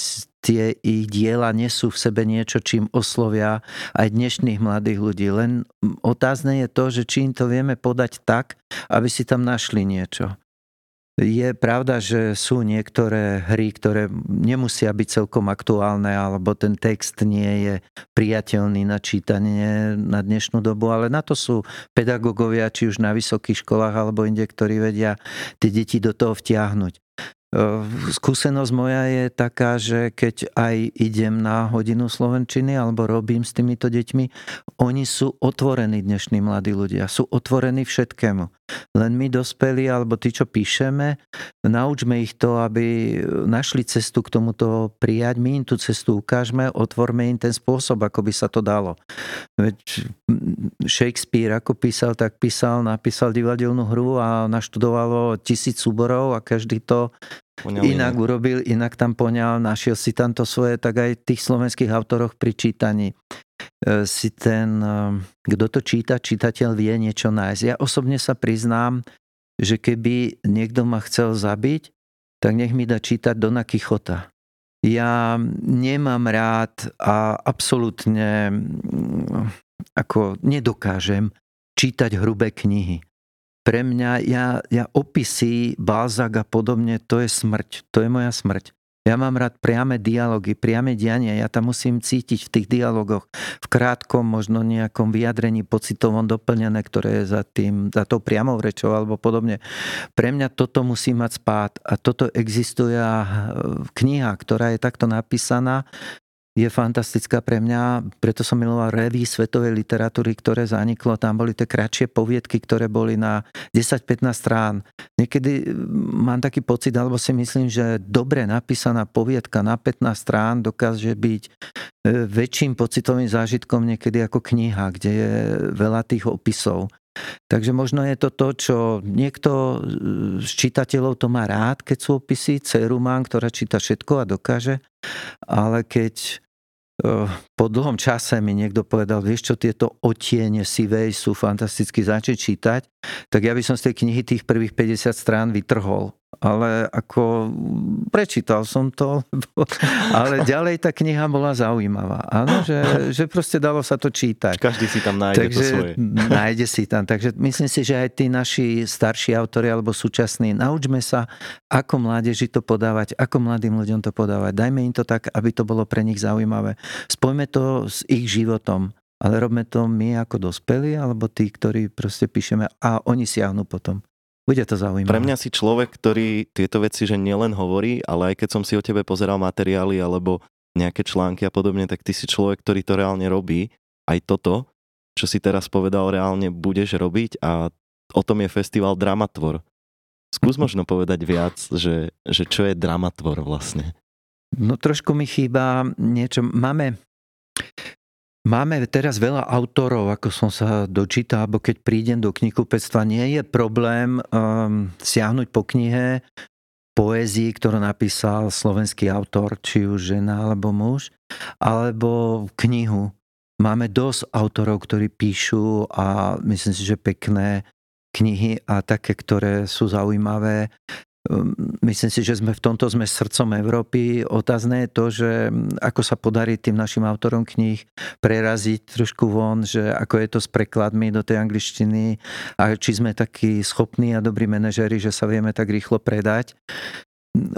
tie ich diela nesú v sebe niečo, čím oslovia aj dnešných mladých ľudí. Len otázne je to, že či im to vieme podať tak, aby si tam našli niečo. Je pravda, že sú niektoré hry, ktoré nemusia byť celkom aktuálne, alebo ten text nie je priateľný na čítanie na dnešnú dobu, ale na to sú pedagógovia, či už na vysokých školách alebo inde, ktorí vedia tie deti do toho vtiahnuť. Skúsenosť moja je taká, že keď aj idem na hodinu slovenčiny alebo robím s týmito deťmi, oni sú otvorení dnešní mladí ľudia, sú otvorení všetkému. Len my dospeli, alebo tí, čo píšeme, naučme ich to, aby našli cestu k tomuto prijať. My im tú cestu ukážeme, otvorme im ten spôsob, ako by sa to dalo. Veď Shakespeare, ako písal, tak písal, napísal divadelnú hru a naštudovalo tisíc súborov a každý to poňal inak, inak urobil, inak tam poňal, našiel si tam to svoje, tak aj tých slovenských autoroch pri čítaní e, si ten, e, kto to číta, čitateľ vie niečo nájsť. Ja osobne sa priznám, že keby niekto ma chcel zabiť, tak nech mi dá čítať Dona Kichota. Ja nemám rád a absolútne mm, ako nedokážem čítať hrubé knihy pre mňa, ja, ja opisy, Balzak a podobne, to je smrť. To je moja smrť. Ja mám rád priame dialógy, priame diania. Ja tam musím cítiť v tých dialogoch, v krátkom, možno nejakom vyjadrení pocitovom doplnené, ktoré je za, tým, za tou priamou rečou alebo podobne. Pre mňa toto musí mať spát a toto existuje a kniha, ktorá je takto napísaná, je fantastická pre mňa, preto som miloval revy svetovej literatúry, ktoré zaniklo. Tam boli tie kratšie poviedky, ktoré boli na 10-15 strán. Niekedy mám taký pocit, alebo si myslím, že dobre napísaná poviedka na 15 strán dokáže byť e, väčším pocitovým zážitkom niekedy ako kniha, kde je veľa tých opisov. Takže možno je to to, čo niekto z čitateľov to má rád, keď sú opisy, dceru ktorá číta všetko a dokáže, ale keď po dlhom čase mi niekto povedal, vieš čo, tieto otiene sivej sú fantasticky začať čítať, tak ja by som z tej knihy tých prvých 50 strán vytrhol ale ako prečítal som to, (laughs) ale ďalej tá kniha bola zaujímavá. Áno, že, že proste dalo sa to čítať. Každý si tam nájde Takže, to svoje. (laughs) Nájde si tam. Takže myslím si, že aj tí naši starší autori alebo súčasní, naučme sa, ako mládeži to podávať, ako mladým ľuďom to podávať. Dajme im to tak, aby to bolo pre nich zaujímavé. Spojme to s ich životom. Ale robme to my ako dospelí, alebo tí, ktorí proste píšeme a oni siahnu potom. Bude to zaujímavé. Pre mňa si človek, ktorý tieto veci, že nielen hovorí, ale aj keď som si o tebe pozeral materiály alebo nejaké články a podobne, tak ty si človek, ktorý to reálne robí. Aj toto, čo si teraz povedal, reálne budeš robiť a o tom je festival Dramatvor. Skús (laughs) možno povedať viac, že, že čo je Dramatvor vlastne. No trošku mi chýba niečo. Máme Máme teraz veľa autorov, ako som sa dočítal, alebo keď prídem do knihkupectva, nie je problém um, siahnuť po knihe poézii, ktorú napísal slovenský autor, či už žena alebo muž, alebo knihu. Máme dosť autorov, ktorí píšu a myslím si, že pekné knihy a také, ktoré sú zaujímavé. Ehm, myslím si, že sme v tomto sme srdcom Európy. Otázne je to, že hm, ako sa podarí tým našim autorom kníh preraziť trošku von, že ako je to s prekladmi do tej angličtiny a či sme takí schopní a dobrí manažéri, že sa vieme tak rýchlo predať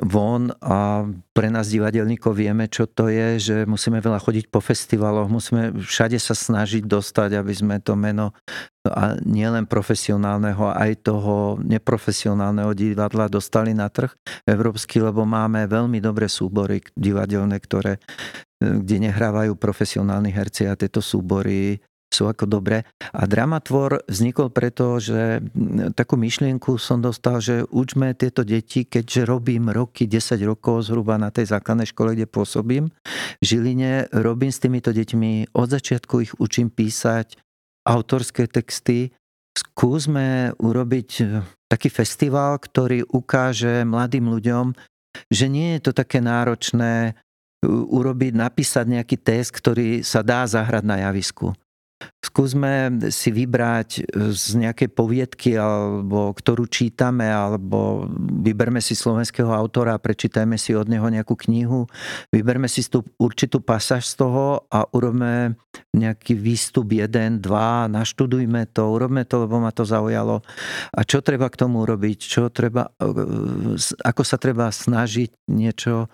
von a pre nás divadelníkov vieme, čo to je, že musíme veľa chodiť po festivaloch, musíme všade sa snažiť dostať, aby sme to meno a nielen profesionálneho, aj toho neprofesionálneho divadla dostali na trh európsky, lebo máme veľmi dobré súbory divadelné, ktoré kde nehrávajú profesionálni herci a tieto súbory sú ako dobre. A dramatvor vznikol preto, že takú myšlienku som dostal, že učme tieto deti, keďže robím roky, 10 rokov zhruba na tej základnej škole, kde pôsobím, v Žiline robím s týmito deťmi, od začiatku ich učím písať autorské texty. Skúsme urobiť taký festival, ktorý ukáže mladým ľuďom, že nie je to také náročné urobiť, napísať nejaký text, ktorý sa dá zahrať na javisku. Skúsme si vybrať z nejakej poviedky, alebo ktorú čítame, alebo vyberme si slovenského autora prečítajme si od neho nejakú knihu, vyberme si tú určitú pasáž z toho a urobme nejaký výstup jeden, dva, naštudujme to, urobme to, lebo ma to zaujalo. A čo treba k tomu urobiť? Čo treba, ako sa treba snažiť niečo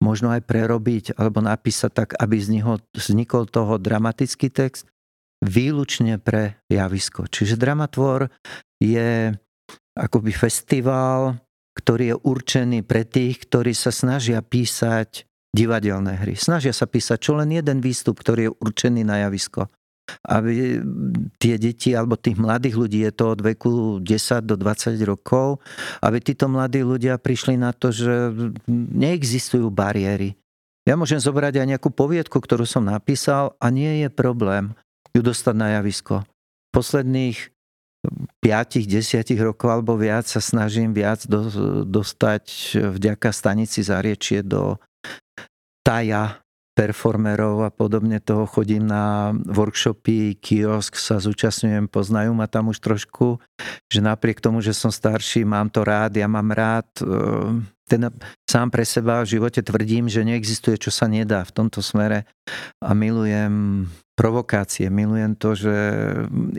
možno aj prerobiť alebo napísať tak, aby z neho vznikol toho dramatický text výlučne pre javisko. Čiže Dramatvor je akoby festival, ktorý je určený pre tých, ktorí sa snažia písať divadelné hry. Snažia sa písať čo len jeden výstup, ktorý je určený na javisko. Aby tie deti alebo tých mladých ľudí, je to od veku 10 do 20 rokov, aby títo mladí ľudia prišli na to, že neexistujú bariéry. Ja môžem zobrať aj nejakú poviedku, ktorú som napísal a nie je problém ju dostať na javisko. Posledných 5-10 rokov alebo viac sa snažím viac do, dostať vďaka stanici Zariečie do taja performerov a podobne toho chodím na workshopy, kiosk sa zúčastňujem, poznajú ma tam už trošku, že napriek tomu, že som starší, mám to rád, ja mám rád, ten sám pre seba v živote tvrdím, že neexistuje, čo sa nedá v tomto smere a milujem provokácie, milujem to, že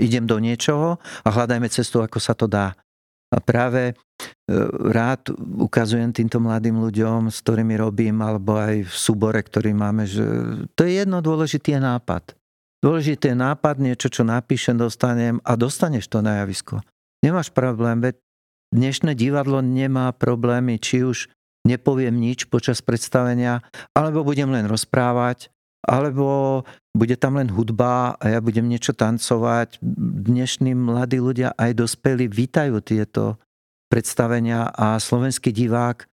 idem do niečoho a hľadajme cestu, ako sa to dá. A práve rád ukazujem týmto mladým ľuďom, s ktorými robím, alebo aj v súbore, ktorý máme, že to je jedno dôležitý nápad. Dôležitý nápad, niečo, čo napíšem, dostanem a dostaneš to na javisko. Nemáš problém, veď dnešné divadlo nemá problémy, či už nepoviem nič počas predstavenia, alebo budem len rozprávať, alebo bude tam len hudba a ja budem niečo tancovať. Dnešní mladí ľudia aj dospelí vítajú tieto predstavenia a slovenský divák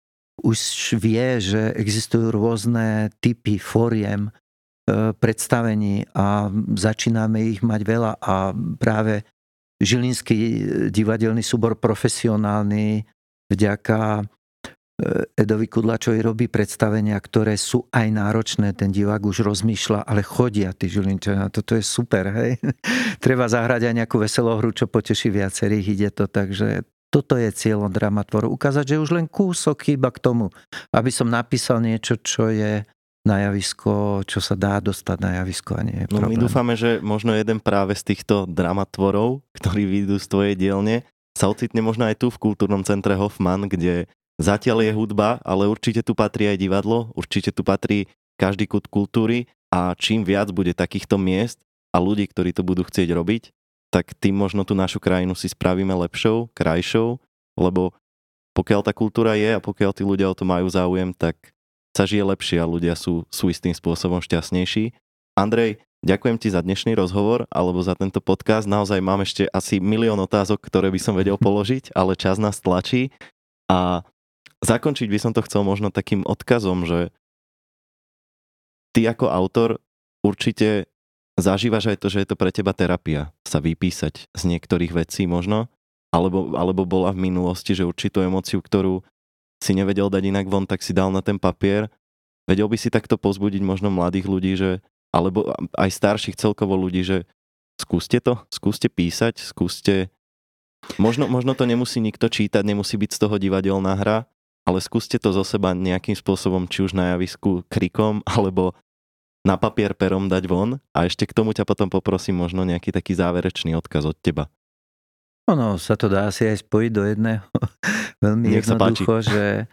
už vie, že existujú rôzne typy foriem e, predstavení a začíname ich mať veľa. A práve Žilinský divadelný súbor profesionálny vďaka E, Edovi Kudlačovi robí predstavenia, ktoré sú aj náročné, ten divák už rozmýšľa, ale chodia tí Žilinčania, toto je super, hej. (laughs) Treba zahrať aj nejakú veselú hru, čo poteší viacerých, ide to, takže toto je cieľom dramatvoru. Ukázať, že už len kúsok chýba k tomu, aby som napísal niečo, čo je na javisko, čo sa dá dostať na javisko a nie je No my dúfame, že možno jeden práve z týchto dramatvorov, ktorí vyjdú z tvojej dielne, sa ocitne možno aj tu v kultúrnom centre Hoffman, kde Zatiaľ je hudba, ale určite tu patrí aj divadlo, určite tu patrí každý kút kultúry a čím viac bude takýchto miest a ľudí, ktorí to budú chcieť robiť, tak tým možno tú našu krajinu si spravíme lepšou, krajšou, lebo pokiaľ tá kultúra je a pokiaľ tí ľudia o to majú záujem, tak sa žije lepšie a ľudia sú, sú istým spôsobom šťastnejší. Andrej, ďakujem ti za dnešný rozhovor alebo za tento podcast. Naozaj mám ešte asi milión otázok, ktoré by som vedel položiť, ale čas nás tlačí. A zakončiť by som to chcel možno takým odkazom, že ty ako autor určite zažívaš aj to, že je to pre teba terapia sa vypísať z niektorých vecí možno, alebo, alebo bola v minulosti, že určitú emociu, ktorú si nevedel dať inak von, tak si dal na ten papier. Vedel by si takto pozbudiť možno mladých ľudí, že, alebo aj starších celkovo ľudí, že skúste to, skúste písať, skúste... Možno, možno to nemusí nikto čítať, nemusí byť z toho divadelná hra, ale skúste to zo seba nejakým spôsobom, či už na javisku krikom, alebo na papier perom dať von a ešte k tomu ťa potom poprosím možno nejaký taký záverečný odkaz od teba. Ono sa to dá asi aj spojiť do jedného. (laughs) Veľmi Nech jednoducho, že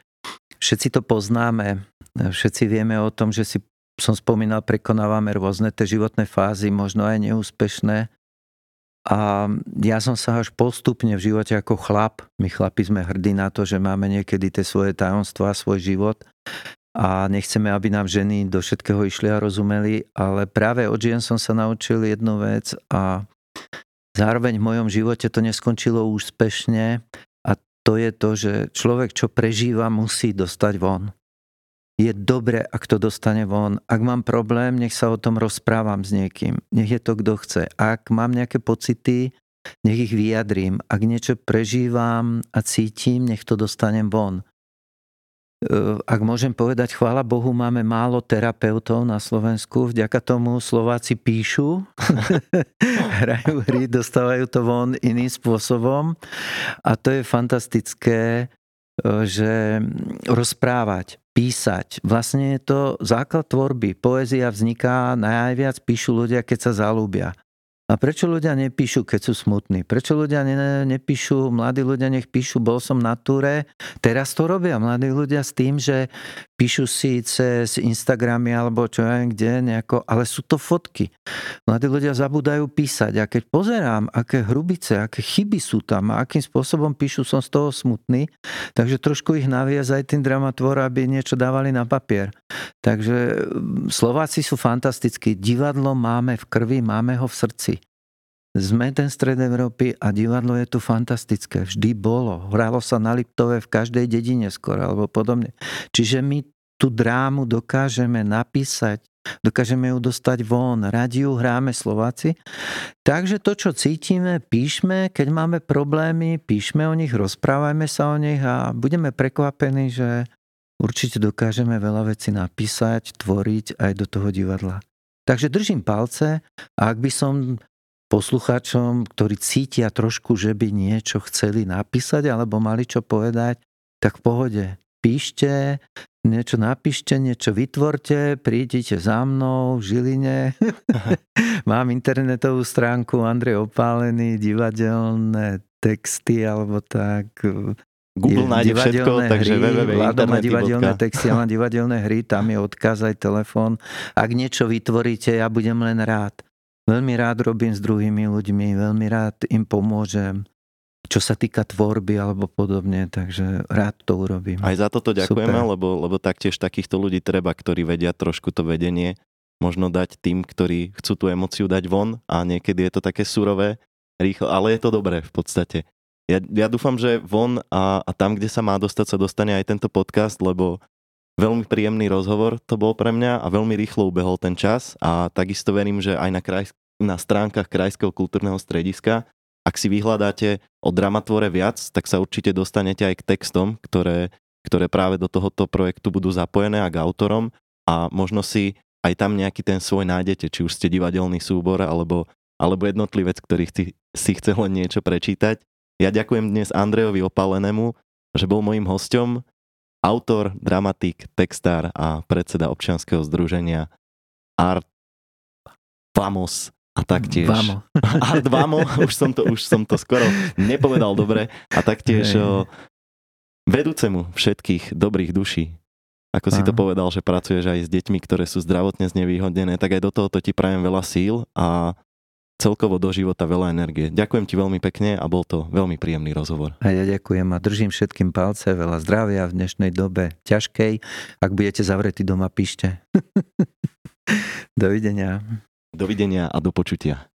všetci to poznáme. Všetci vieme o tom, že si som spomínal, prekonávame rôzne tie životné fázy, možno aj neúspešné. A ja som sa až postupne v živote ako chlap, my chlapi sme hrdí na to, že máme niekedy tie svoje tajomstvá, svoj život a nechceme, aby nám ženy do všetkého išli a rozumeli, ale práve od žien som sa naučil jednu vec a zároveň v mojom živote to neskončilo úspešne a to je to, že človek, čo prežíva, musí dostať von. Je dobre, ak to dostane von. Ak mám problém, nech sa o tom rozprávam s niekým. Nech je to, kto chce. Ak mám nejaké pocity, nech ich vyjadrím. Ak niečo prežívam a cítim, nech to dostanem von. Ak môžem povedať, chvála Bohu, máme málo terapeutov na Slovensku. Vďaka tomu Slováci píšu, (laughs) hrajú hry, dostávajú to von iným spôsobom. A to je fantastické, e, že rozprávať, písať. Vlastne je to základ tvorby. Poézia vzniká najviac, píšu ľudia, keď sa zalúbia. A prečo ľudia nepíšu, keď sú smutní? Prečo ľudia ne, nepíšu, mladí ľudia nech píšu, bol som na túre. Teraz to robia mladí ľudia s tým, že píšu si cez Instagramy alebo čo ja kde, nejako, ale sú to fotky. Mladí ľudia zabúdajú písať a keď pozerám, aké hrubice, aké chyby sú tam a akým spôsobom píšu, som z toho smutný, takže trošku ich naviaz aj tým dramatvor, aby niečo dávali na papier. Takže mm, Slováci sú fantastickí. Divadlo máme v krvi, máme ho v srdci. Sme ten stred Európy a divadlo je tu fantastické. Vždy bolo. Hralo sa na Liptove v každej dedine skoro alebo podobne. Čiže my tú drámu dokážeme napísať, dokážeme ju dostať von. Radi ju hráme Slováci. Takže to, čo cítime, píšme. Keď máme problémy, píšme o nich, rozprávajme sa o nich a budeme prekvapení, že určite dokážeme veľa vecí napísať, tvoriť aj do toho divadla. Takže držím palce a ak by som poslucháčom, ktorí cítia trošku, že by niečo chceli napísať alebo mali čo povedať, tak v pohode. Píšte, niečo napíšte, niečo vytvorte, prídite za mnou v Žiline. (laughs) Mám internetovú stránku Andrej Opálený, divadelné texty alebo tak. Google nájde všetko, hry, takže www. má divadelné texty, ja mám (laughs) divadelné hry, tam je odkaz aj telefón. Ak niečo vytvoríte, ja budem len rád. Veľmi rád robím s druhými ľuďmi, veľmi rád im pomôžem, čo sa týka tvorby alebo podobne, takže rád to urobím. Aj za toto ďakujeme, lebo, lebo taktiež takýchto ľudí treba, ktorí vedia trošku to vedenie, možno dať tým, ktorí chcú tú emociu dať von a niekedy je to také surové, rýchlo, ale je to dobré v podstate. Ja, ja dúfam, že von a, a tam, kde sa má dostať, sa dostane aj tento podcast, lebo Veľmi príjemný rozhovor to bol pre mňa a veľmi rýchlo ubehol ten čas a takisto verím, že aj na, kraj, na stránkach Krajského kultúrneho strediska, ak si vyhľadáte o dramatvore viac, tak sa určite dostanete aj k textom, ktoré, ktoré práve do tohoto projektu budú zapojené a k autorom a možno si aj tam nejaký ten svoj nájdete, či už ste divadelný súbor alebo, alebo jednotlivec, ktorý si, si chce len niečo prečítať. Ja ďakujem dnes Andrejovi Opalenému, že bol mojim hosťom autor, dramatik, textár a predseda občianskeho združenia Art Vamos a taktiež... Vamo. (laughs) Art Vamo, už som to, už som to skoro nepovedal dobre. A taktiež o, vedúcemu všetkých dobrých duší. Ako si to povedal, že pracuješ aj s deťmi, ktoré sú zdravotne znevýhodnené, tak aj do tohoto ti prajem veľa síl a celkovo do života veľa energie. Ďakujem ti veľmi pekne a bol to veľmi príjemný rozhovor. A ja ďakujem a držím všetkým palce, veľa zdravia v dnešnej dobe ťažkej. Ak budete zavretí doma, píšte. (laughs) Dovidenia. Dovidenia a do počutia.